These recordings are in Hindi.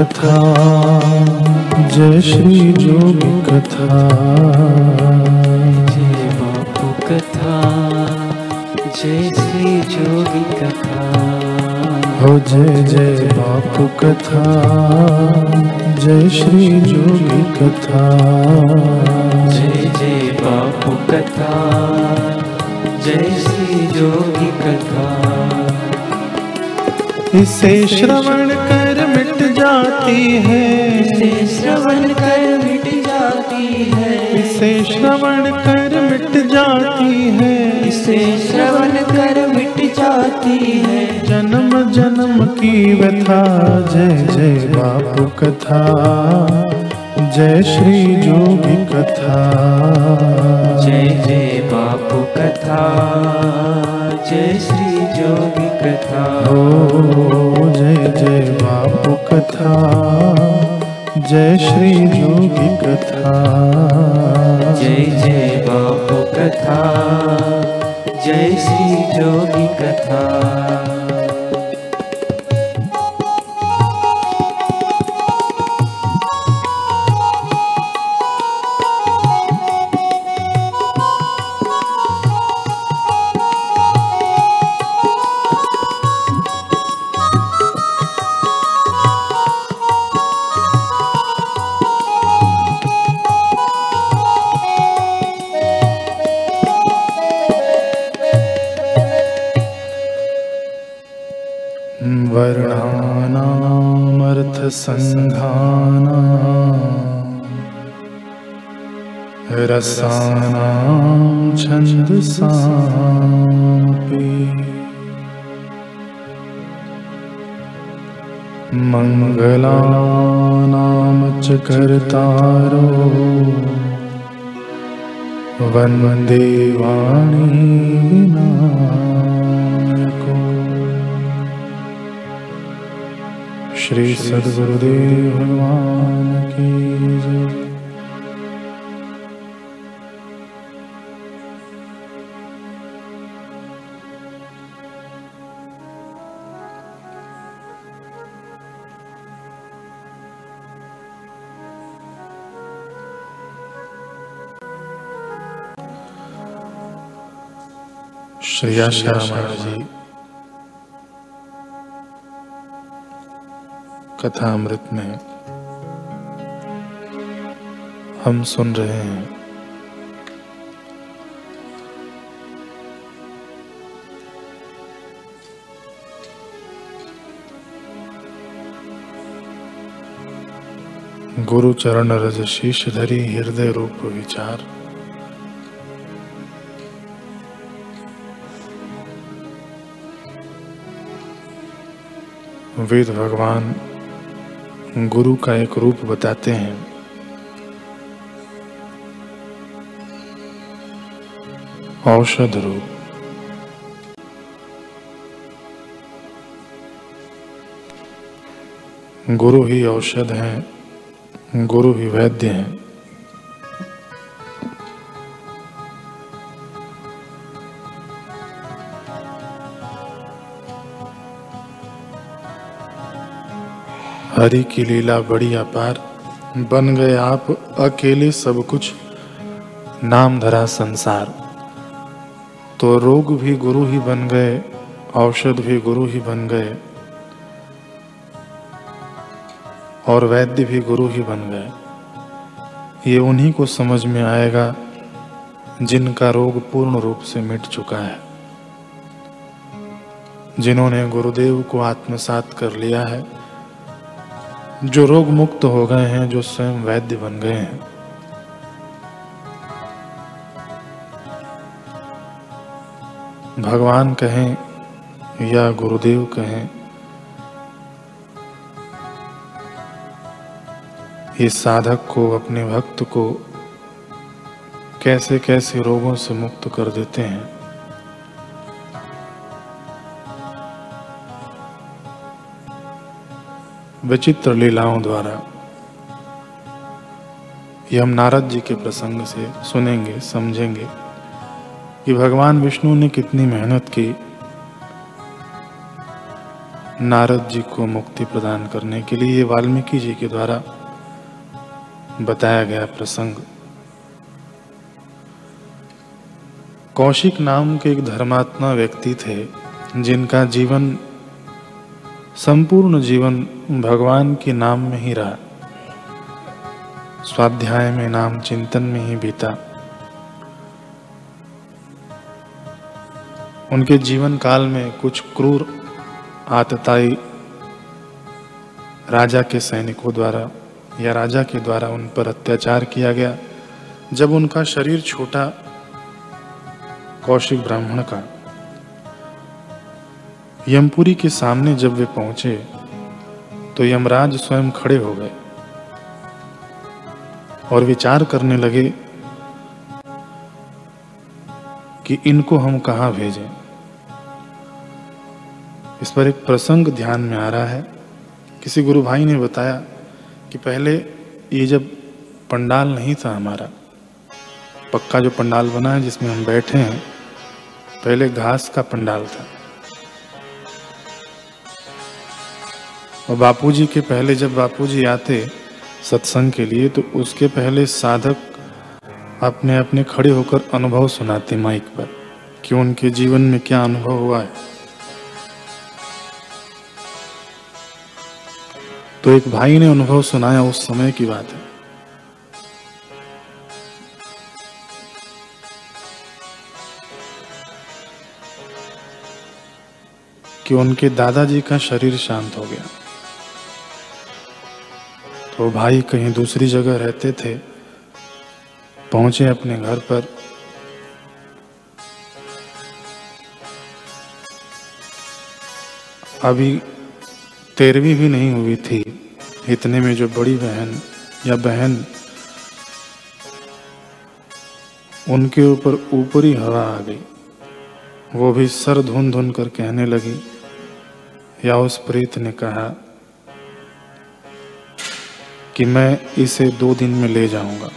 कथा जय श्री जोगी कथा। जय बापू कथा जय श्री जोगी कथा। हो जय जय बापू कथा जय श्री जोगी कथा। जय जय बापू कथा जय श्री जोगी कथा। इसे श्रवण कर जाती है। इसे श्रवण कर मिट जाती है। इसे श्रवण कर मिट जाती है। इसे श्रवण कर मिट जाती है। जन्म जन्म की व्यथा जय जय बापू कथा जय श्री जोगी कथा। जय जय बापू कथा जय श्री जोगी कथा। ओ जय श्री जोगी कथा जय जय बापू कथा जय श्री जोगी कथा कर्तारो। वन्दे वाणी विनायको श्री सद्गुरुदेव भगवान की जय श्री महाराज जी कथा अमृत में हम सुन रहे हैं गुरु चरण रज शीश धरी हृदय रूप विचार वेद भगवान गुरु का एक रूप बताते हैं। औषध रूप। गुरु ही औषध हैं, गुरु ही वैद्य हैं। हरि की लीला बड़ी अपार। बन गए आप अकेले सब कुछ। नाम धरा संसार। तो रोग भी गुरु ही बन गए, औषध भी गुरु ही बन गए। और वैद्य भी गुरु ही बन गए। ये उन्हीं को समझ में आएगा, जिनका रोग पूर्ण रूप से मिट चुका है। जिन्होंने गुरुदेव को आत्मसात कर लिया है। जो रोग मुक्त हो गए हैं, जो स्वयं वैद्य बन गए हैं। भगवान कहें या गुरुदेव कहें इस साधक को, अपने भक्त को कैसे कैसे रोगों से मुक्त कर देते हैं? विचित्र लीलाओं द्वारा ये हम नारद जी के प्रसंग से सुनेंगे, समझेंगे कि भगवान विष्णु ने कितनी मेहनत की नारद जी को मुक्ति प्रदान करने के लिए। ये वाल्मीकि जी के द्वारा बताया गया प्रसंग। कौशिक नाम के एक धर्मात्मा व्यक्ति थे, जिनका जीवन संपूर्ण जीवन भगवान के नाम में ही रहा। स्वाध्याय में नाम चिंतन में ही बीता। उनके जीवन काल में कुछ क्रूर, आतताई राजा के सैनिकों द्वारा या राजा के द्वारा उन पर अत्याचार किया गया, जब उनका शरीर छोटा कौशिक ब्राह्मण का। यमपुरी के सामने जब वे पहुँचे तो यमराज स्वयं खड़े हो गए और विचार करने लगे कि इनको हम कहा भेजें। इस पर एक प्रसंग ध्यान में आ रहा है। किसी गुरु भाई ने बताया कि पहले ये जब पंडाल नहीं था हमारा, पक्का जो पंडाल बना है जिसमें हम बैठे हैं, पहले घास का पंडाल था। और बापूजी के पहले जब बापूजी आते सत्संग के लिए तो उसके पहले साधक अपने अपने खड़े होकर अनुभव सुनाते माइक पर, कि उनके जीवन में क्या अनुभव हुआ है। तो एक भाई ने अनुभव सुनाया उस समय की बात है। कि उनके दादाजी का शरीर शांत हो गया। तो भाई कहीं दूसरी जगह रहते थे, पहुँचे अपने घर पर। अभी तेरहवीं भी नहीं हुई थी, इतने में जो बड़ी बहन या बहन, उनके ऊपर ऊपरी हवा आ गई। वो भी सर धुन धुन कर कहने लगी, या उस प्रीत ने कहा कि मैं इसे दो दिन में ले जाऊँगा।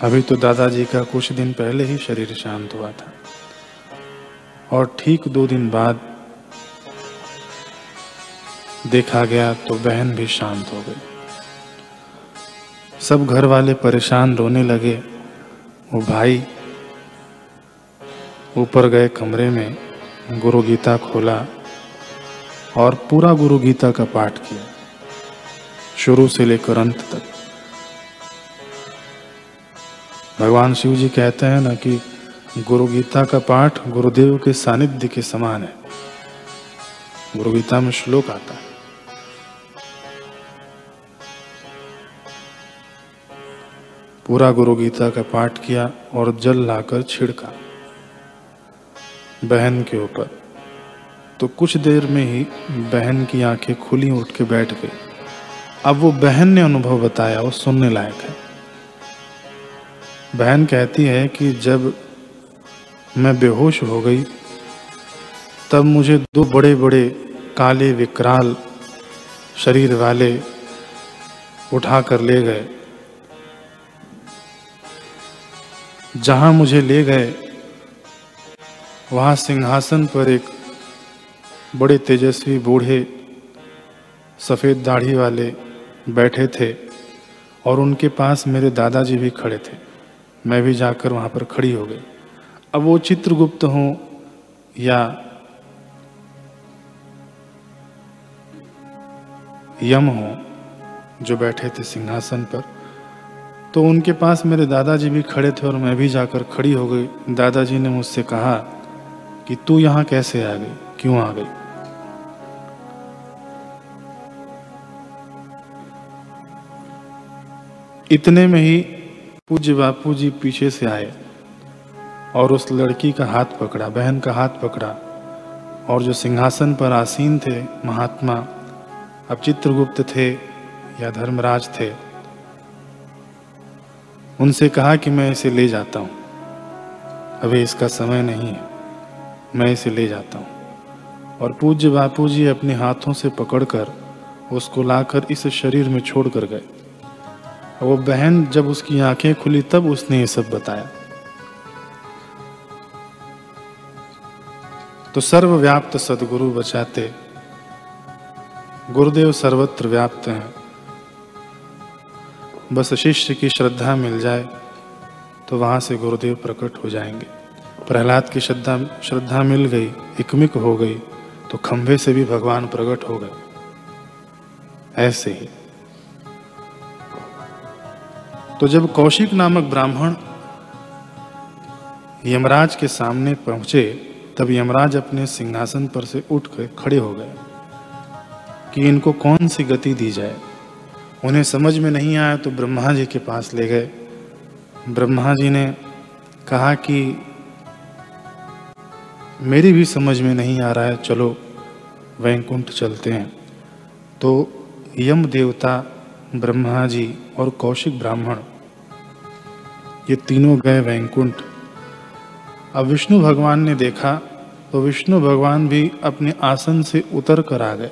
अभी तो दादाजी का कुछ दिन पहले ही शरीर शांत हुआ था। और ठीक दो दिन बाद देखा गया तो बहन भी शांत हो गई। सब घर वाले परेशान रोने लगे। वो भाई ऊपर गए कमरे में गुरु गीता खोला और पूरा गुरु गीता का पाठ किया। शुरू से लेकर अंत तक। भगवान शिव जी कहते हैं ना कि गुरु गीता का पाठ गुरुदेव के सानिध्य के समान है। गुरु गीता में श्लोक आता है। पूरा गुरु गीता का पाठ किया और जल लाकर छिड़का बहन के ऊपर। तो कुछ देर में ही बहन की आँखें खुली उठ के बैठ गई। अब वो बहन ने अनुभव बताया, वो सुनने लायक है। बहन कहती है कि जब मैं बेहोश हो गई, तब मुझे दो बड़े बड़े काले विकराल शरीर वाले उठा कर ले गए। जहाँ मुझे ले गए, वहाँ सिंहासन पर एक बड़े तेजस्वी बूढ़े सफ़ेद दाढ़ी वाले बैठे थे और उनके पास मेरे दादाजी भी खड़े थे। मैं भी जाकर वहाँ पर खड़ी हो गई। अब वो चित्रगुप्त हों या यम हो जो बैठे थे सिंहासन पर तो उनके पास मेरे दादाजी भी खड़े थे और मैं भी जाकर खड़ी हो गई। दादाजी ने मुझसे कहा कि तू यहाँ कैसे आ गई? क्यों आ गई? इतने में ही पूज्य बापू जी पीछे से आए और उस लड़की का हाथ पकड़ा, बहन का हाथ पकड़ा और जो सिंहासन पर आसीन थे, महात्मा अब चित्रगुप्त थे या धर्मराज थे, उनसे कहा कि मैं इसे ले जाता हूँ। अभी इसका समय नहीं है, मैं इसे ले जाता हूँ। और पूज्य बापू जी अपने हाथों से पकड़कर उसको लाकर इस शरीर में छोड़ कर गए। वो बहन जब उसकी आँखें खुली, तब उसने ये सब बताया। तो सर्वव्याप्त सदगुरु बचाते, गुरुदेव सर्वत्र व्याप्त हैं। बस शिष्य की श्रद्धा मिल जाए तो वहाँ से गुरुदेव प्रकट हो जाएँगे। प्रहलाद की श्रद्धा श्रद्धा मिल गई इकमिक हो गई तो खंभे से भी भगवान प्रकट हो गए। ऐसे ही। तो जब कौशिक नामक ब्राह्मण यमराज के सामने पहुँचे, तब यमराज अपने सिंहासन पर से उठ कर खड़े हो गए कि इनको कौन सी गति दी जाए। उन्हें समझ में नहीं आया तो ब्रह्मा जी के पास ले गए। ब्रह्मा जी ने कहा कि, मेरी भी समझ में नहीं आ रहा है, चलो वैकुंठ चलते हैं। तो यम देवता ब्रह्मा जी और कौशिक ब्राह्मण। ये तीनों गए वैकुंठ। अब विष्णु भगवान ने देखा तो विष्णु भगवान भी अपने आसन से उतर कर आ गए।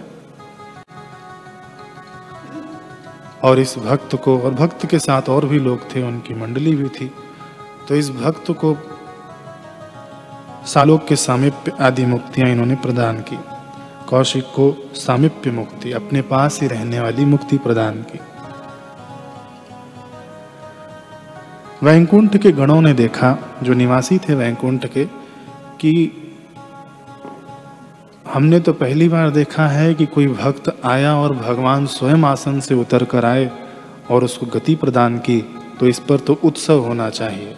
और इस भक्त को, और भक्त के साथ और भी लोग थे, उनकी मंडली भी थी। तो इस भक्त को सालोक के सामिप्य आदि मुक्तियाँ इन्होंने प्रदान की। कौशिक को सामिप्य मुक्ति, अपने पास ही रहने वाली मुक्ति प्रदान की। वैकुंठ के गणों ने देखा, जो निवासी थे वैकुंठ के, कि हमने तो पहली बार देखा है कि कोई भक्त आया और भगवान स्वयं आसन से उतर कर आए और उसको गति प्रदान की तो इस पर तो उत्सव होना चाहिए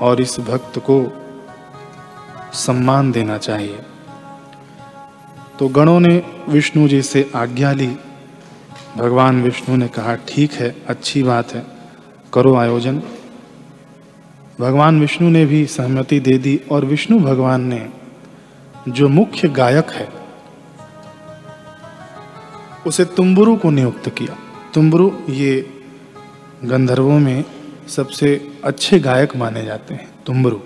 और इस भक्त को सम्मान देना चाहिए। तो गणों ने विष्णु जी से आज्ञा ली। भगवान विष्णु ने कहा, ठीक है, अच्छी बात है, करो आयोजन। भगवान विष्णु ने भी सहमति दे दी और विष्णु भगवान ने, जो मुख्य गायक है, उसे तुम्बुरु को नियुक्त किया। तुम्बुरु ये गंधर्वों में सबसे अच्छे गायक माने जाते हैं, तुम्बुरु।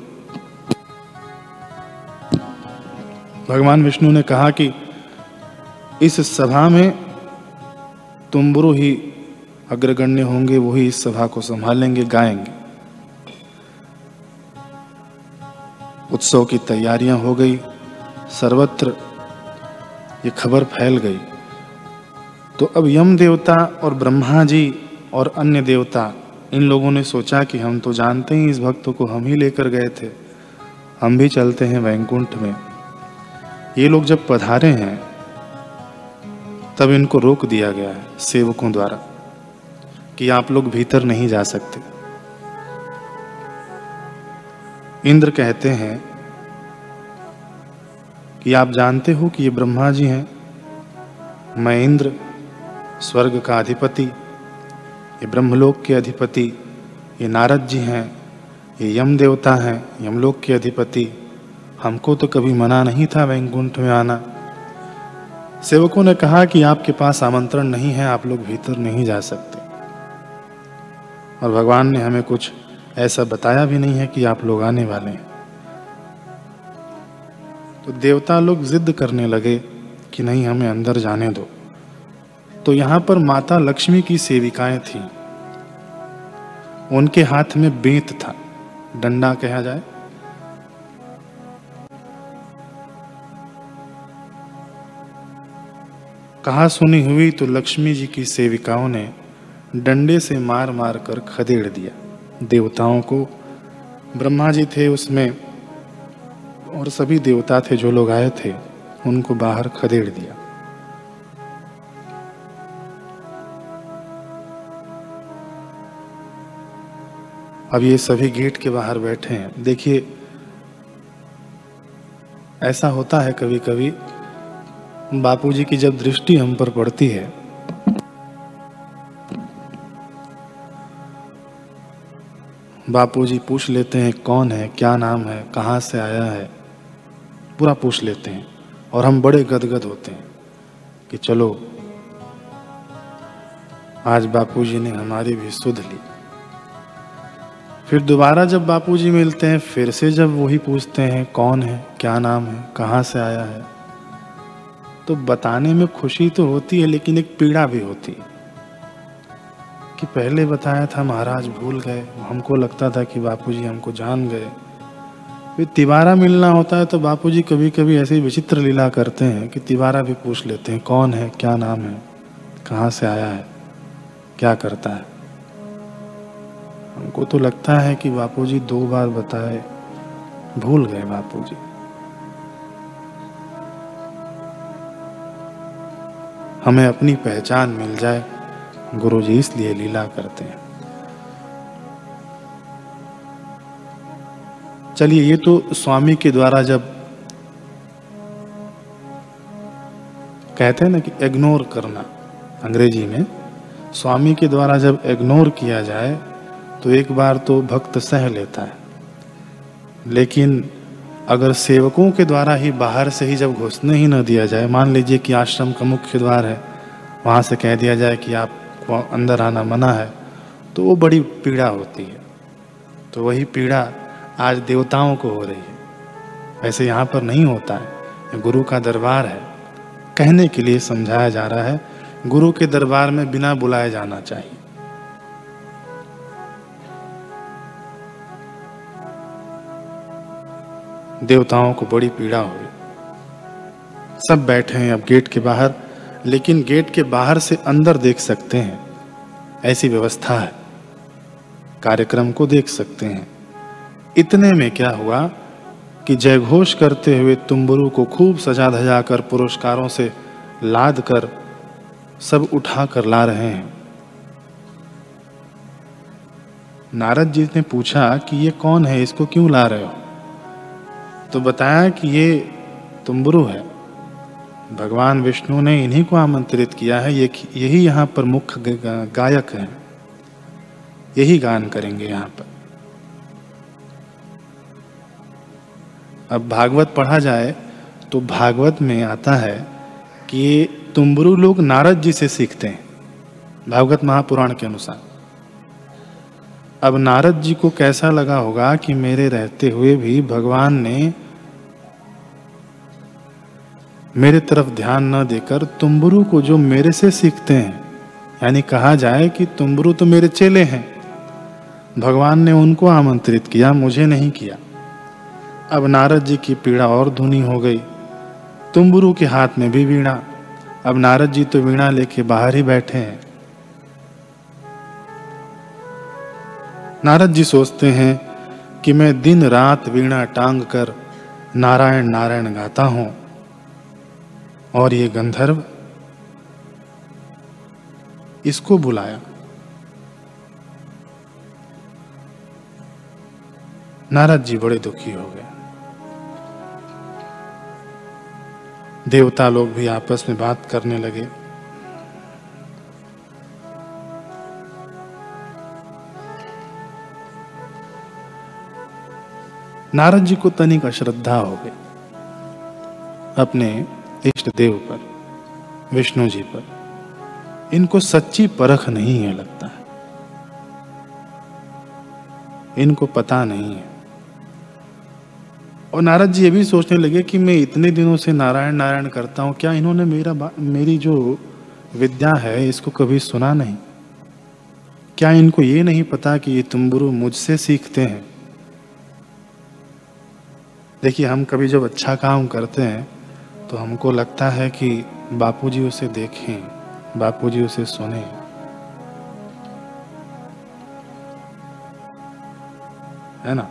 भगवान विष्णु ने कहा कि इस सभा में तुम्बुरु ही अग्रगण्य होंगे वही इस सभा को संभालेंगे, गाएँगे। उत्सव की तैयारियाँ हो गई। सर्वत्र ये खबर फैल गई। तो अब यम देवता और ब्रह्मा जी और अन्य देवता, इन लोगों ने सोचा कि हम तो जानते ही इस भक्त को हम ही लेकर गए थे। हम भी चलते हैं वैकुंठ में। ये लोग जब पधारे हैं, तब इनको रोक दिया गया है सेवकों द्वारा कि आप लोग भीतर नहीं जा सकते। इंद्र कहते हैं कि आप जानते हो कि ये ब्रह्मा जी हैं। मैं इंद्र स्वर्ग का अधिपति, ये ब्रह्मलोक के अधिपति, ये नारद जी हैं, ये यम देवता हैं, यमलोक के अधिपति। हमको तो कभी मना नहीं था वैकुंठ में आना। सेवकों ने कहा कि आपके पास आमंत्रण नहीं है, आप लोग भीतर नहीं जा सकते। और भगवान ने हमें कुछ ऐसा बताया भी नहीं है कि आप लोग आने वाले हैं। तो देवता लोग जिद करने लगे कि नहीं, हमें अंदर जाने दो। तो यहाँ पर माता लक्ष्मी की सेविकाएँ थी। उनके हाथ में बेत था, डंडा कहा जाए। कहा सुनी हुई तो लक्ष्मी जी की सेविकाओं ने डंडे से मार मार कर खदेड़ दिया। देवताओं को, ब्रह्मा जी थे उसमें और सभी देवता थे जो लोग आए थे, उनको बाहर खदेड़ दिया। अब ये सभी गेट के बाहर बैठे हैं। देखिए, ऐसा होता है कभी कभी बापूजी की जब दृष्टि हम पर पड़ती है, बापूजी पूछ लेते हैं, कौन है? क्या नाम है? कहाँ से आया है? पूरा पूछ लेते हैं और हम बड़े गदगद होते हैं कि चलो, आज बापूजी ने हमारी भी सुध ली। फिर दोबारा जब बापूजी मिलते हैं, फिर से जब वही पूछते हैं, कौन है, क्या नाम है, कहाँ से आया है तो बताने में खुशी तो होती है, लेकिन एक पीड़ा भी होती है। कि पहले बताया था, महाराज भूल गए, हमको लगता था कि बापूजी हमको जान गए। फिर तिवारा मिलना होता है तो बापूजी कभी कभी ऐसे विचित्र लीला करते हैं कि तिवारा भी पूछ लेते हैं, कौन है? क्या नाम है? कहाँ से आया है? क्या करता है? हमको तो लगता है कि बापूजी दो बार बताए, भूल गए बापूजी। हमें अपनी पहचान मिल जाए, गुरुजी इसलिए लीला करते हैं। चलिए, ये तो स्वामी के द्वारा जब कहते हैं ना कि इग्नोर करना, अंग्रेज़ी में, स्वामी के द्वारा जब इग्नोर किया जाए तो एक बार तो भक्त सह लेता है। लेकिन अगर सेवकों के द्वारा ही बाहर से ही जब घुसने ही न दिया जाए, मान लीजिए कि आश्रम का मुख्य द्वार है, वहाँ से कह दिया जाए कि आपको अंदर आना मना है तो वो बड़ी पीड़ा होती है। तो वही पीड़ा आज देवताओं को हो रही है। वैसे यहाँ पर नहीं होता है। गुरु का दरबार है। कहने के लिए समझाया जा रहा है, गुरु के दरबार में बिना बुलाए जाना चाहिए। देवताओं को बड़ी पीड़ा हुई। सब बैठे हैं अब गेट के बाहर, लेकिन गेट के बाहर से अंदर देख सकते हैं। ऐसी व्यवस्था है। कार्यक्रम को देख सकते हैं। इतने में क्या हुआ कि जयघोष करते हुए तुम्बरू को खूब सजा धजा कर पुरस्कारों से लाद कर सब उठा कर ला रहे हैं। नारद जी ने पूछा कि ये कौन है? इसको क्यों ला रहे हो? तो बताया कि ये तुम्बरू है। भगवान विष्णु ने इन्हीं को आमंत्रित किया है। ये यही यहाँ पर मुख्य गायक हैं। यही गान करेंगे यहाँ पर। अब भागवत पढ़ा जाए तो भागवत में आता है कि तुम्बरू लोग नारद जी से सीखते हैं, भागवत महापुराण के अनुसार। अब नारद जी को कैसा लगा होगा कि मेरे रहते हुए भी भगवान ने मेरे तरफ़ ध्यान न देकर तुम्बरू को जो मेरे से सीखते हैं, यानी कहा जाए कि तुम्बरू तो मेरे चेले हैं, भगवान ने उनको आमंत्रित किया, मुझे नहीं किया। अब नारद जी की पीड़ा और धुनी हो गई। तुम्बरू के हाथ में भी वीणा। अब नारद जी तो वीणा लेके बाहर ही बैठे हैं। नारद जी सोचते हैं कि मैं दिन रात वीणा टांग कर नारायण नारायण गाता हूँ। और ये गंधर्व इसको बुलाया। नारद जी बड़े दुखी हो गए। देवता लोग भी आपस में बात करने लगे। नारद जी को तनिक अश्रद्धा हो गई अपने इष्ट देव पर, विष्णु जी पर। इनको सच्ची परख नहीं है लगता। है इनको पता नहीं है। और नारद जी ये भी सोचने लगे कि मैं इतने दिनों से नारायण नारायण करता हूँ, क्या इन्होंने मेरा मेरी जो विद्या है, इसको कभी सुना नहीं? क्या इनको ये नहीं पता कि ये तुम्बुरु मुझसे सीखते हैं? देखिए, हम कभी जब अच्छा काम करते हैं तो हमको लगता है कि बापूजी उसे देखें, बापूजी उसे सुने। है ना?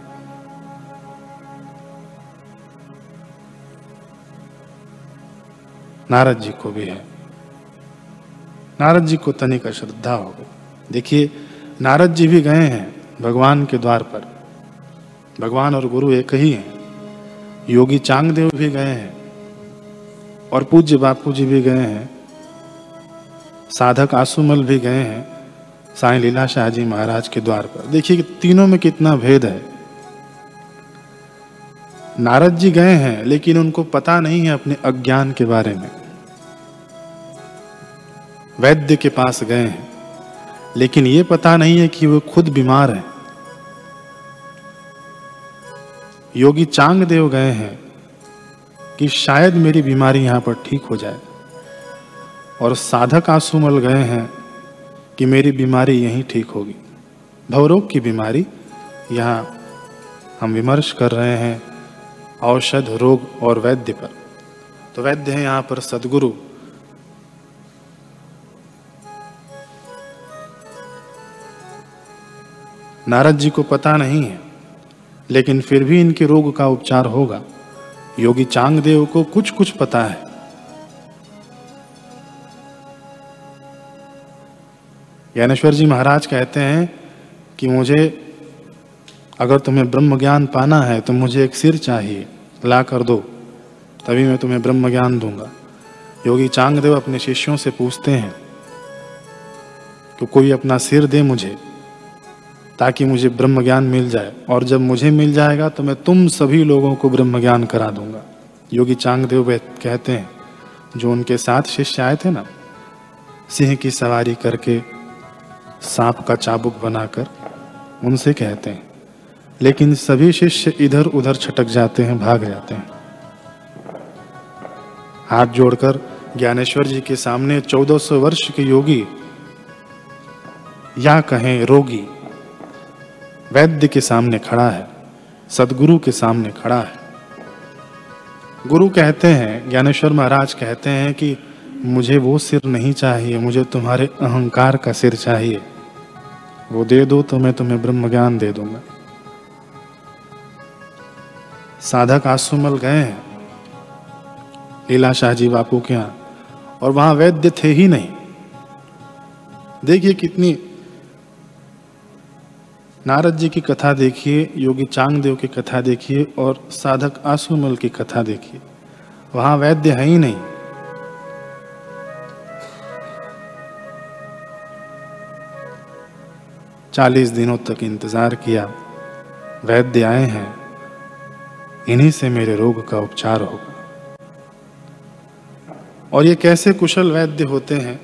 नारद जी को भी है। नारद जी को तनिक अश्रद्धा हो गई। देखिए, नारद जी भी गए हैं भगवान के द्वार पर। भगवान और गुरु एक ही हैं। योगी चांगदेव भी गए हैं और पूज्य बापू जी भी गए हैं। साधक आसुमल भी गए हैं साई लीला शाह जी महाराज के द्वार पर। देखिए तीनों में कितना भेद है। नारद जी गए हैं, लेकिन उनको पता नहीं है अपने अज्ञान के बारे में। वैद्य के पास गए हैं। लेकिन ये पता नहीं है कि वो खुद बीमार है। योगी चांगदेव गए हैं कि शायद मेरी बीमारी यहाँ पर ठीक हो जाए। और साधक आंसूमल गए हैं कि मेरी बीमारी यहीं ठीक होगी। भवरोग की बीमारी यहाँ हम विमर्श कर रहे हैं औषध, रोग और वैद्य पर। तो वैद्य है यहाँ पर सदगुरु नारद जी को पता नहीं है, लेकिन फिर भी इनके रोग का उपचार होगा। योगी चांगदेव को कुछ कुछ पता है। ज्ञानेश्वर जी महाराज कहते हैं कि मुझे, अगर तुम्हें ब्रह्म ज्ञान पाना है तो मुझे एक सिर चाहिए, ला कर दो, तभी मैं तुम्हें ब्रह्म ज्ञान दूँगा। योगी चांगदेव अपने शिष्यों से पूछते हैं तो कोई अपना सिर दे मुझे ताकि मुझे ब्रह्म ज्ञान मिल जाए। और जब मुझे मिल जाएगा तो मैं तुम सभी लोगों को ब्रह्म ज्ञान करा दूँगा। योगी चांगदेव कहते हैं, जो उनके साथ शिष्य आए थे ना, सिंह की सवारी करके सांप का चाबुक बनाकर उनसे कहते हैं, लेकिन सभी शिष्य इधर उधर छटक जाते हैं, भाग जाते हैं। हाथ जोड़कर ज्ञानेश्वर जी के सामने 1400 वर्ष के योगी, या कहें रोगी वैद्य के सामने खड़ा है, सदगुरु के सामने खड़ा है। गुरु कहते हैं, ज्ञानेश्वर महाराज कहते हैं कि मुझे वो सिर नहीं चाहिए, मुझे तुम्हारे अहंकार का सिर चाहिए। वो दे दो तो मैं तुम्हें ब्रह्म ज्ञान दे दूँगा। साधक आसुमल गए हैं, लीला शाह जी बापू के यहाँ, और वहाँ वैद्य थे ही नहीं। देखिए कितनी नारद जी की कथा देखिए, योगी चांगदेव की कथा देखिए और साधक आसुमल की कथा देखिए। वहाँ वैद्य है ही नहीं। चालीस दिनों तक इंतज़ार किया। वैद्य आए हैं। इन्हीं से मेरे रोग का उपचार होगा। और ये कैसे कुशल वैद्य होते हैं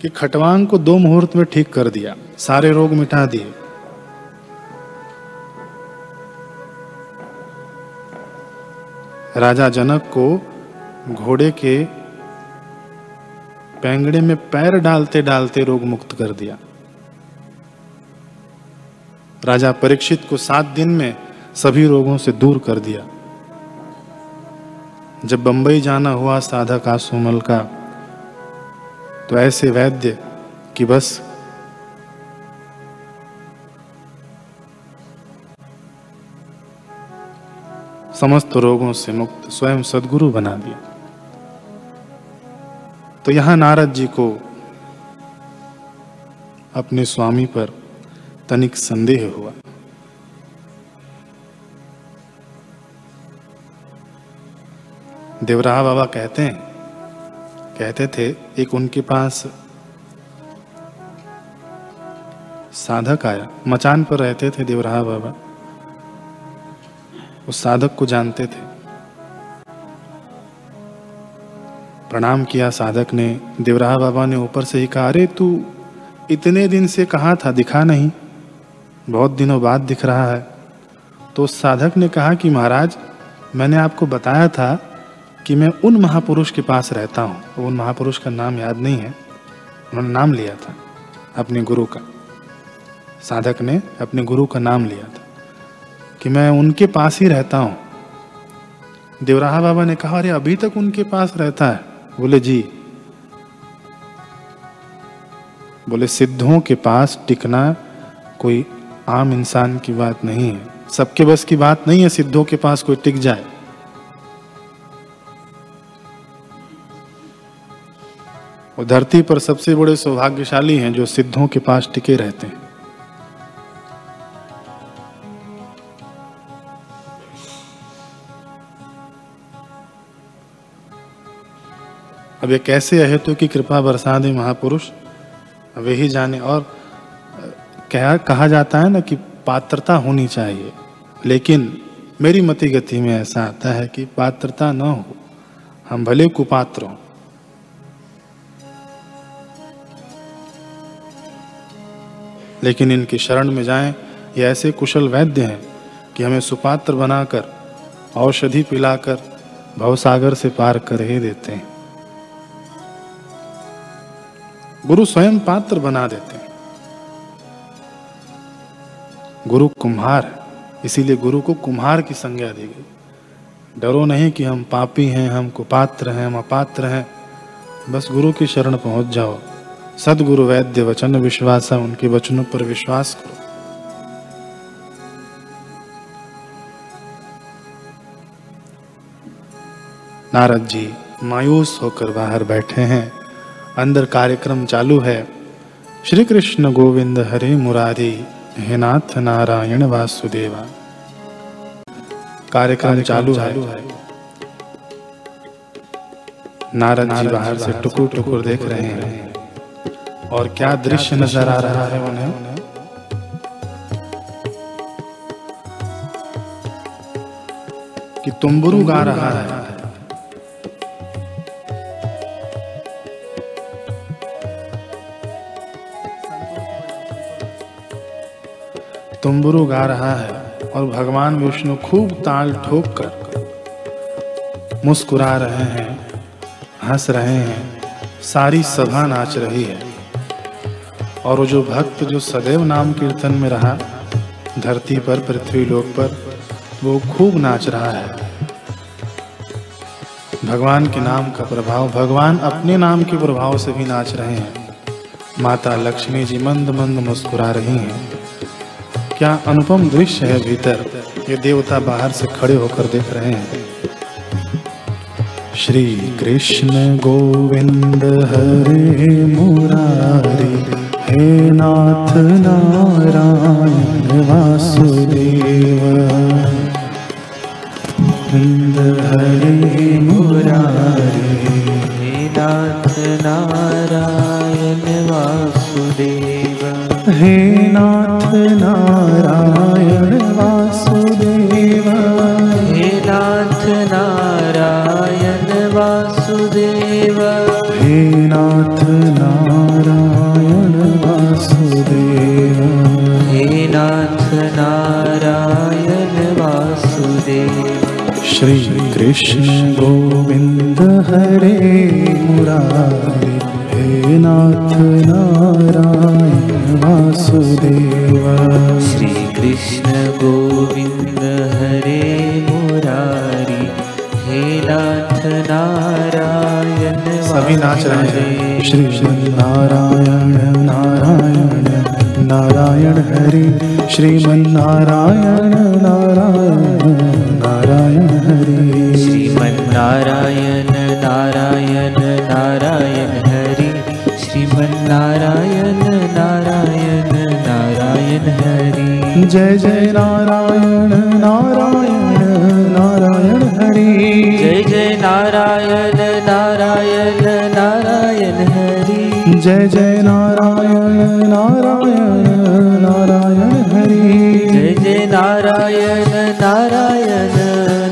कि खटवांग को दो मुहूर्त में ठीक कर दिया। सारे रोग मिटा दिए। राजा जनक को घोड़े के पैंगड़े में पैर डालते डालते रोग मुक्त कर दिया। राजा परीक्षित को सात दिन में सभी रोगों से दूर कर दिया। जब बंबई जाना हुआ साधक आसुमल का तो ऐसे वैद्य कि बस समस्त रोगों से मुक्त स्वयं सदगुरु बना दिया। तो यहाँ नारद जी को अपने स्वामी पर तनिक संदेह हुआ। देवराहा बाबा कहते हैं, कहते थे, एक उनके पास साधक आया, मचान पर रहते थे देवराहा बाबा। उस साधक को जानते थे। प्रणाम किया साधक ने, देवराहा बाबा ने ऊपर से ही कहा, अरे तू इतने दिन से कहा था, दिखा नहीं। बहुत दिनों बाद दिख रहा है। तो साधक ने कहा कि, महाराज, मैंने आपको बताया था कि मैं उन महापुरुष के पास रहता हूँ। उन महापुरुष का नाम याद नहीं है। उन्होंने नाम लिया था अपने गुरु का। साधक ने अपने गुरु का नाम लिया कि मैं उनके पास ही रहता हूँ। देवराहा बाबा ने कहा, अरे, अभी तक उनके पास रहता है? बोले, जी। बोले, सिद्धों के पास टिकना कोई आम इंसान की बात नहीं है। सबके बस की बात नहीं है, सिद्धों के पास कोई टिक जाए। वो धरती पर सबसे बड़े सौभाग्यशाली हैं जो सिद्धों के पास टिके रहते हैं। अब ये कैसे अहेतु की कृपा बरसा दे महापुरुष? वे ही जाने और कहा कहा जाता है ना कि पात्रता होनी चाहिए। लेकिन मेरी मति गति में ऐसा आता है कि पात्रता न हो। हम भले कुपात्र हों। लेकिन इनकी शरण में जाएँ, ये ऐसे कुशल वैद्य हैं कि हमें सुपात्र बनाकर, औषधि पिलाकर, भवसागर से पार कर ही देते हैं। गुरु स्वयं पात्र बना देते हैं। गुरु कुम्हार, इसीलिए गुरु को कुम्हार की संज्ञा दी गई। डरो नहीं कि हम पापी हैं, हम कुपात्र हैं, हम अपात्र हैं। बस गुरु की शरण पहुँच जाओ। सदगुरु वैद्य वचन विश्वास है, उनके वचनों पर विश्वास करो। नारद जी, मायूस होकर बाहर बैठे हैं। अंदर कार्यक्रम चालू है। श्री कृष्ण गोविंद हरे मुरारी, हे नाथ नारायण वासुदेवा। कार्यक्रम चालू है। नारद जी बाहर से टुकुर टुकुर देख रहे हैं। और क्या दृश्य नज़र आ रहा है उन्हें? कि तुम्बुरु गा रहा है। तुम्बुरु गा रहा है और भगवान विष्णु खूब ताल ठोक कर मुस्कुरा रहे हैं, हंस रहे हैं, सारी सभा नाच रही है। और वो जो भक्त जो सदैव नाम कीर्तन में रहा, धरती पर पृथ्वी लोक पर, वो खूब नाच रहा है। भगवान के नाम का प्रभाव, भगवान अपने नाम के प्रभाव से भी नाच रहे हैं। माता लक्ष्मी जी मंद मंद मुस्कुरा रही हैं। क्या अनुपम दृश्य है भीतर? ये देवता बाहर से खड़े होकर देख रहे हैं। श्री कृष्ण गोविंद हरे मुरारी, हे नाथ नारायण वासुदेव। गोविंद हरे मुरारी, हे नाथ नारायण वासुदेव। हे नाथ नारायण वासुदेव। हे नाथ नारायण वासुदेव। हे नाथ नारायण वासुदेव। हे नाथ नारायण वासुदेव। श्री कृष्ण गोविंद हरे मुरारी। हे नाथ नारायण वासुदेवा। श्रीकृष्ण गोविन्द हरे मोरारि हे नाथ नारायण सविनाच रान्नारायण नारायण नारायण हरे श्रीमन्नारायण नारायण जय जय नारायण नारायण नारायण हरि। जय जय नारायण नारायण नारायण हरि। जय जय नारायण नारायण नारायण हरि। जय जय नारायण नारायण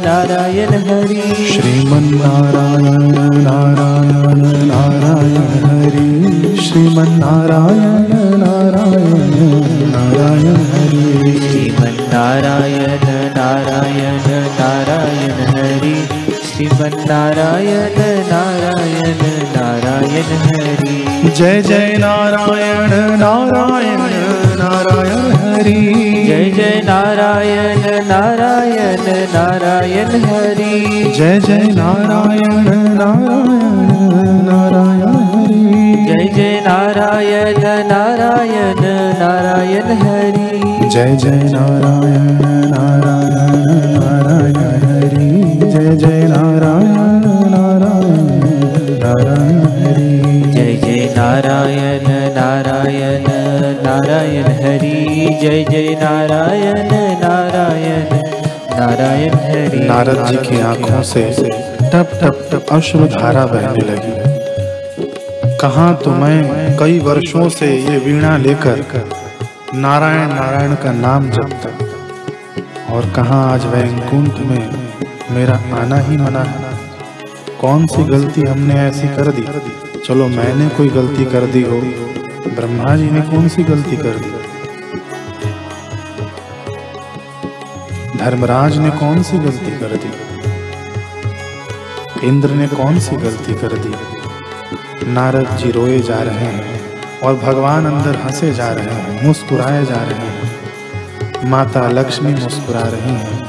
नारायण हरि। श्रीमन नारायण नारायण नारायण हरि। श्रीमन नारायण नारायण नारायण नारायण नारायण हरि। श्रीमन्नारायण नारायण नारायण हरि। जय जय नारायण नारायण नारायण हरि। जय जय नारायण नारायण नारायण हरि। जय जय नारायण नारायण नारायण हरि। जय जय नारायण नारायण नारायण हरि। जय जय नारायण नारायण नारायण हरि। जय जय नारायण नारायण नारायण हरि। जय जय नारायण नारायण नारायण हरि। जय जय नारायण नारायण नारायण हरि। नारद जी की आँखों से टप टप टप अश्रु धारा बहने लगी। कहाँ तो मैं कई वर्षों से ये वीणा लेकर नारायण नारायण का नाम जपता और कहाँ आज वैकुंठ में मेरा आना ही मना है। कौन सी गलती हमने ऐसी कर दी? चलो मैंने कोई गलती कर दी हो। ब्रह्मा जी ने कौन सी गलती कर दी? धर्मराज ने कौन सी गलती कर दी? इंद्र ने कौन सी गलती कर दी? नारद जी रोए जा रहे हैं। और भगवान अंदर हंसे जा रहे हैं, मुस्कुराए जा रहे हैं। माता लक्ष्मी मुस्कुरा रही हैं।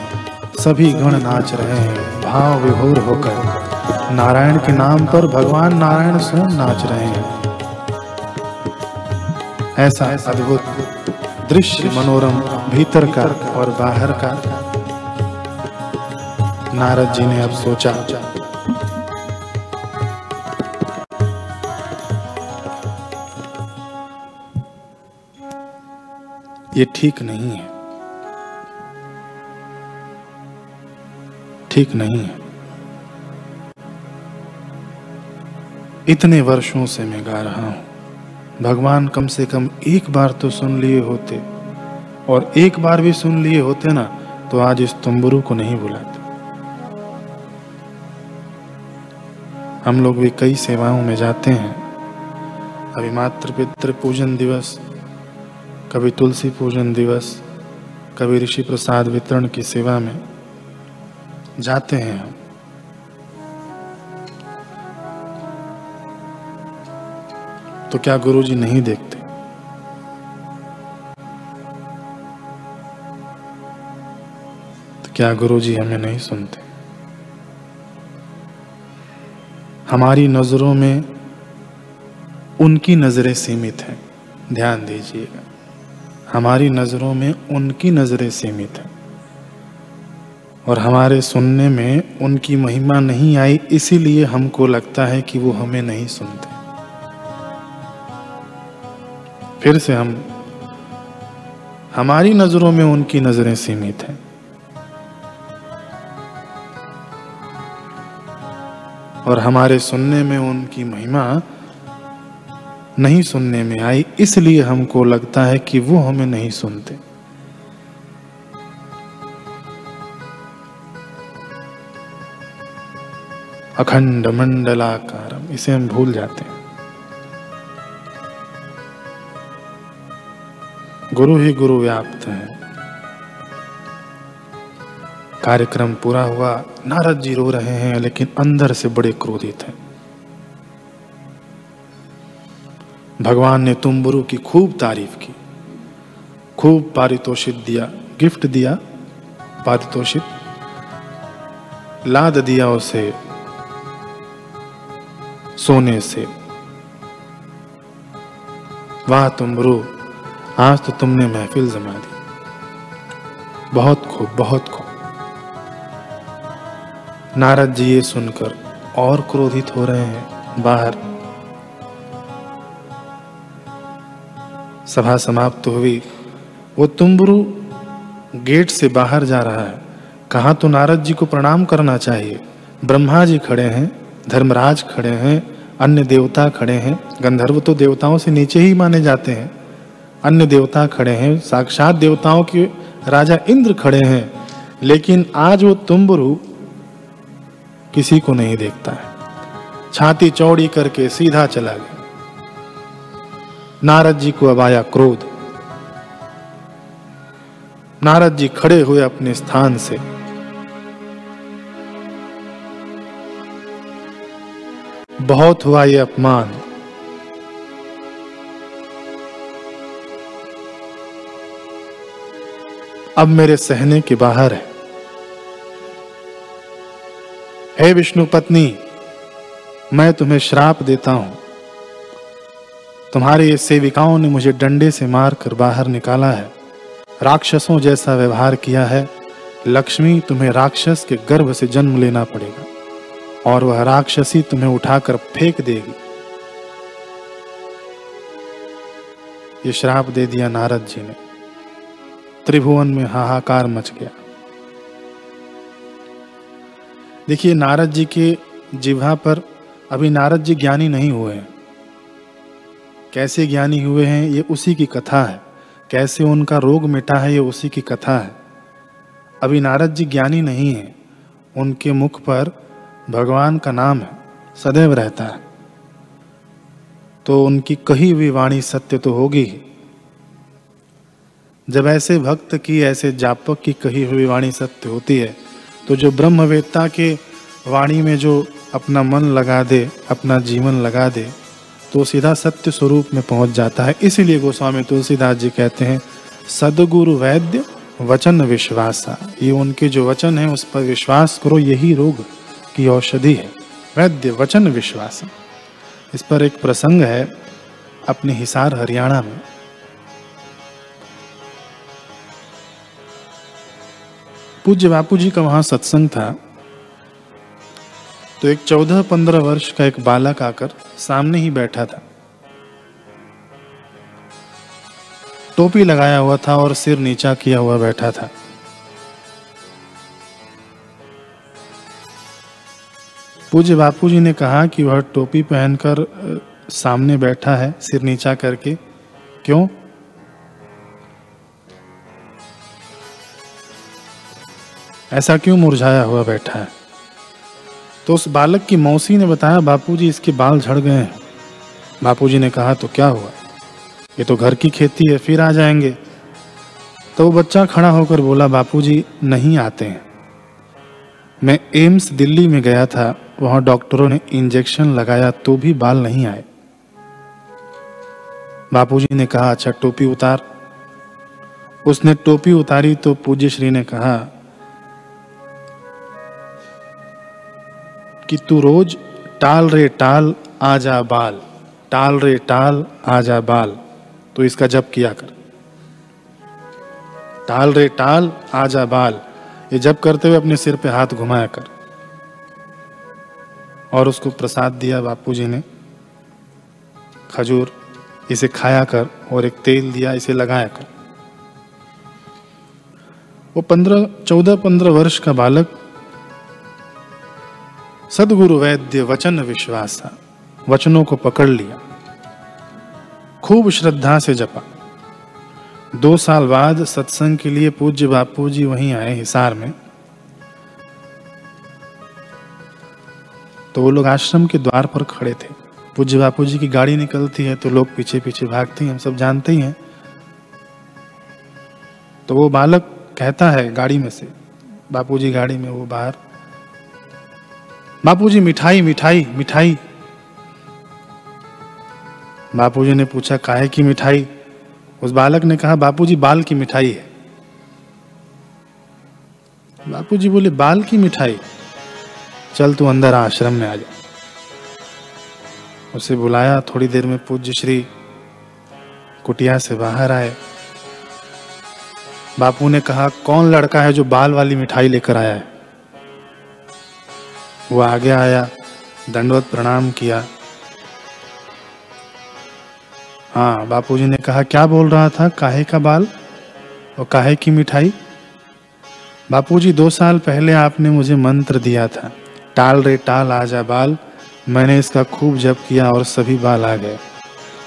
सभी गण नाच रहे हैं, भाव विभोर होकर। नारायण के नाम पर भगवान नारायण स्वयं नाच रहे हैं। ऐसा अद्भुत दृश्य मनोरम भीतर का और बाहर का। नारद जी ने अब सोचा ये ठीक नहीं है। ठीक नहीं है। इतने वर्षों से मैं गा रहा हूँ। भगवान कम से कम एक बार तो सुन लिए होते। और एक बार भी सुन लिए होते ना तो आज इस तुम्बरू को नहीं बुलाते। हम लोग भी कई सेवाओं में जाते हैं। अभी मातृ पितृ पूजन दिवस कभी तुलसी पूजन दिवस, कभी ऋषि प्रसाद वितरण की सेवा में जाते हैं हम। तो क्या गुरुजी नहीं देखते? तो क्या गुरुजी हमें नहीं सुनते? हमारी नज़रों में उनकी नज़रें सीमित हैं। ध्यान दीजिएगा। हमारी नज़रों में उनकी नज़रें सीमित हैं। और हमारे सुनने में उनकी महिमा नहीं आई, इसीलिए हमको लगता है कि वो हमें नहीं सुनते। फिर से हम, हमारी नज़रों में उनकी नज़रें सीमित हैं। और हमारे सुनने में उनकी महिमा नहीं सुनने में आई, इसलिए हमको लगता है कि वो हमें नहीं सुनते। अखंड मंडलाकारम, इसे हम भूल जाते हैं। गुरु ही गुरु व्याप्त है। कार्यक्रम पूरा हुआ, नारद जी रो रहे हैं, लेकिन अंदर से बड़े क्रोधित हैं। भगवान ने तुम्बुरु की खूब तारीफ़ की। खूब पारितोषित दिया, गिफ्ट दिया, पारितोषित। लाद दिया उसे सोने से। वाह तुम्बुरु, आज तो तुमने महफिल जमा दी। बहुत खूब बहुत खूब। नारद जी ये सुनकर और क्रोधित हो रहे हैं बाहर। सभा समाप्त हुई। वो तुम्बुरु गेट से बाहर जा रहा है। कहा तो नारद जी को प्रणाम करना चाहिए। ब्रह्मा जी खड़े हैं, धर्मराज खड़े हैं, अन्य देवता खड़े हैं। गंधर्व तो देवताओं से नीचे ही माने जाते हैं। अन्य देवता खड़े हैं, साक्षात देवताओं के राजा इंद्र खड़े हैं। लेकिन आज वो तुम्बुरु किसी को नहीं देखता है। छाती चौड़ी करके सीधा चला गया। नारद जी को अब आया क्रोध। नारद जी खड़े हुए अपने स्थान से। बहुत हुआ ये अपमान। अब मेरे सहने के बाहर है। हे विष्णु पत्नी, मैं तुम्हें श्राप देता हूँ। तुम्हारे सेविकाओं ने मुझे डंडे से मारकर बाहर निकाला है। राक्षसों जैसा व्यवहार किया है। लक्ष्मी, तुम्हें राक्षस के गर्भ से जन्म लेना पड़ेगा और वह राक्षसी तुम्हें उठाकर फेंक देगी। ये श्राप दे दिया नारद जी ने। त्रिभुवन में हाहाकार मच गया। देखिए, नारद जी के जिह्वा पर अभी नारद जी ज्ञानी नहीं हुए हैं। कैसे ज्ञानी हुए हैं, ये उसी की कथा है। कैसे उनका रोग मिटा है, ये उसी की कथा है। अभी नारद जी ज्ञानी नहीं है। उनके मुख पर भगवान का नाम है, सदैव रहता है। तो उनकी कही हुई वाणी सत्य तो होगी ही। जब ऐसे भक्त की, ऐसे जापक की कही हुई वाणी सत्य होती है तो जो ब्रह्मवेत्ता के वाणी में जो अपना मन लगा दे, अपना जीवन लगा दे तो सीधा सत्य स्वरूप में पहुँच जाता है। इसीलिए गोस्वामी तुलसीदास जी कहते हैं, सदगुरु वैद्य, वचन विश्वासा। ये उनके जो वचन है, उस पर विश्वास करो, यही रोग की औषधि है। वैद्य, वचन विश्वास। इस पर एक प्रसंग है अपने हिसार हरियाणा में। पूज्य बापू जी का वहाँ सत्संग था। तो एक चौदह पंद्रह वर्ष का एक बालक आकर सामने ही बैठा था। टोपी लगाया हुआ था और सिर नीचा किया हुआ बैठा था। पूज्य बापू जी ने कहा कि वह टोपी पहनकर सामने बैठा है, सिर नीचा करके। क्यों? ऐसा क्यों मुरझाया हुआ बैठा है? तो उस बालक की मौसी ने बताया, बापूजी, इसके बाल झड़ गए हैं। बापूजी ने कहा तो क्या हुआ? ये तो घर की खेती है, फिर आ जाएँगे। तो वो बच्चा खड़ा होकर बोला, बापूजी, नहीं आते हैं। मैं एम्स दिल्ली में गया था, वहाँ डॉक्टरों ने इंजेक्शन लगाया तो भी बाल नहीं आए। बापूजी ने कहा अच्छा टोपी उतार। उसने टोपी उतारी तो पूज्य श्री ने कहा कि तू रोज टाल रे टाल आजा बाल, टाल रे टाल आजा बाल तो इसका जप किया कर। टाल रे टाल आजा बाल, ये जप करते हुए अपने सिर पे हाथ घुमाया कर। और उसको प्रसाद दिया बापू जी ने। खजूर इसे खाया कर और एक तेल दिया इसे लगाया कर। वो पंद्रह, चौदह, पंद्रह वर्ष का बालक सदगुरु वैद्य वचन विश्वास। वचनों को पकड़ लिया। खूब श्रद्धा से जपा। दो साल बाद सत्संग के लिए पूज्य बापू जी वहीं आए हिसार में। तो वो लोग आश्रम के द्वार पर खड़े थे। पूज्य बापू जी की गाड़ी निकलती है तो लोग पीछे पीछे भागते हैं, हम सब जानते ही हैं। तो वो बालक कहता है गाड़ी में से, बापूजी गाड़ी में वो बाहर। बापूजी मिठाई मिठाई मिठाई। बापूजी ने पूछा, काहे की मिठाई? उस बालक ने कहा बापूजी बाल की मिठाई है। बापूजी बोले, बाल की मिठाई? चल तू अंदर आश्रम में आ जा। उसे बुलाया, थोड़ी देर में पूज्य श्री कुटिया से बाहर आए। बापू ने कहा, कौन लड़का है जो बाल वाली मिठाई लेकर आया है? वो आगे आया, दंडवत प्रणाम किया। हाँ बापूजी ने कहा, क्या बोल रहा था? काहे का बाल? और काहे की मिठाई? बापूजी, दो साल पहले आपने मुझे मंत्र दिया था, टाल रे टाल, आ जा बाल। मैंने इसका खूब जप किया और सभी बाल आ गए।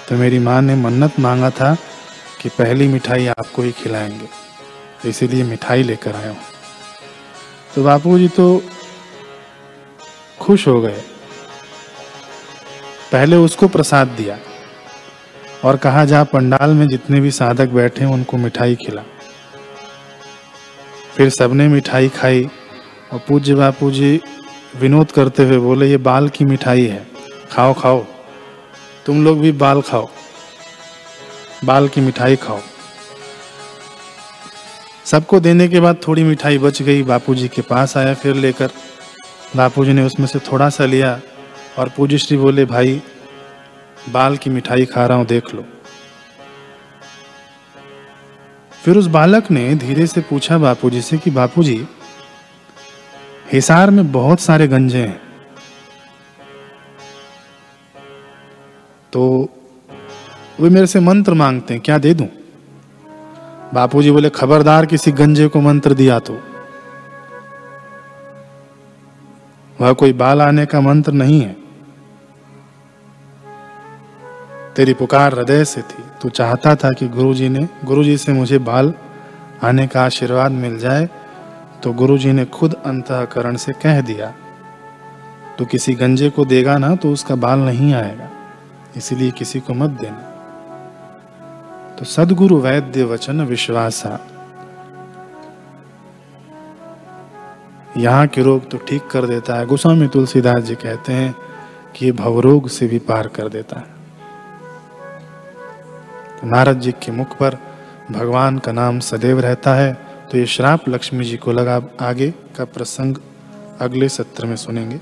तो मेरी माँ ने मन्नत मांगा था कि पहली मिठाई आपको ही खिलाएँगे। तो इसीलिए मिठाई लेकर आया हूँ। तो बापू जी तो खुश हो गए। पहले उसको प्रसाद दिया और कहा, जा पंडाल में जितने भी साधक बैठे हैं, उनको मिठाई खिला। फिर सबने मिठाई खाई और पूज्य बापू जी विनोद करते हुए बोले, ये बाल की मिठाई है। खाओ खाओ। तुम लोग भी बाल खाओ। बाल की मिठाई खाओ। सबको देने के बाद थोड़ी मिठाई बच गई। बापूजी के पास आया, फिर लेकर बापूजी ने उसमें से थोड़ा सा लिया और पूज्य श्री बोले, भाई, बाल की मिठाई खा रहा हूँ, देख लो। फिर उस बालक ने धीरे से पूछा बापूजी से कि बापूजी हिसार में बहुत सारे गंजे हैं। तो वे मेरे से मंत्र मांगते हैं, क्या दे दूँ? बापूजी बोले, खबरदार किसी गंजे को मंत्र दिया तो। वह कोई बाल आने का मंत्र नहीं है। तेरी पुकार हृदय से थी। तू चाहता था कि गुरुजी ने, गुरुजी से मुझे बाल आने का आशीर्वाद मिल जाए तो गुरुजी ने खुद अंतकरण से कह दिया तो किसी गंजे को देगा ना तो उसका बाल नहीं आएगा। इसलिए किसी को मत देना। तो सदगुरु वैद्य वचन विश्वासा। यहाँ के रोग तो ठीक कर देता है। गोस्वामी तुलसीदास जी कहते हैं कि ये भवरोग से भी पार कर देता है। नारद जी के मुख पर भगवान का नाम सदैव रहता है। तो ये श्राप लक्ष्मी जी को लगा आगे का प्रसंग अगले सत्र में सुनेंगे।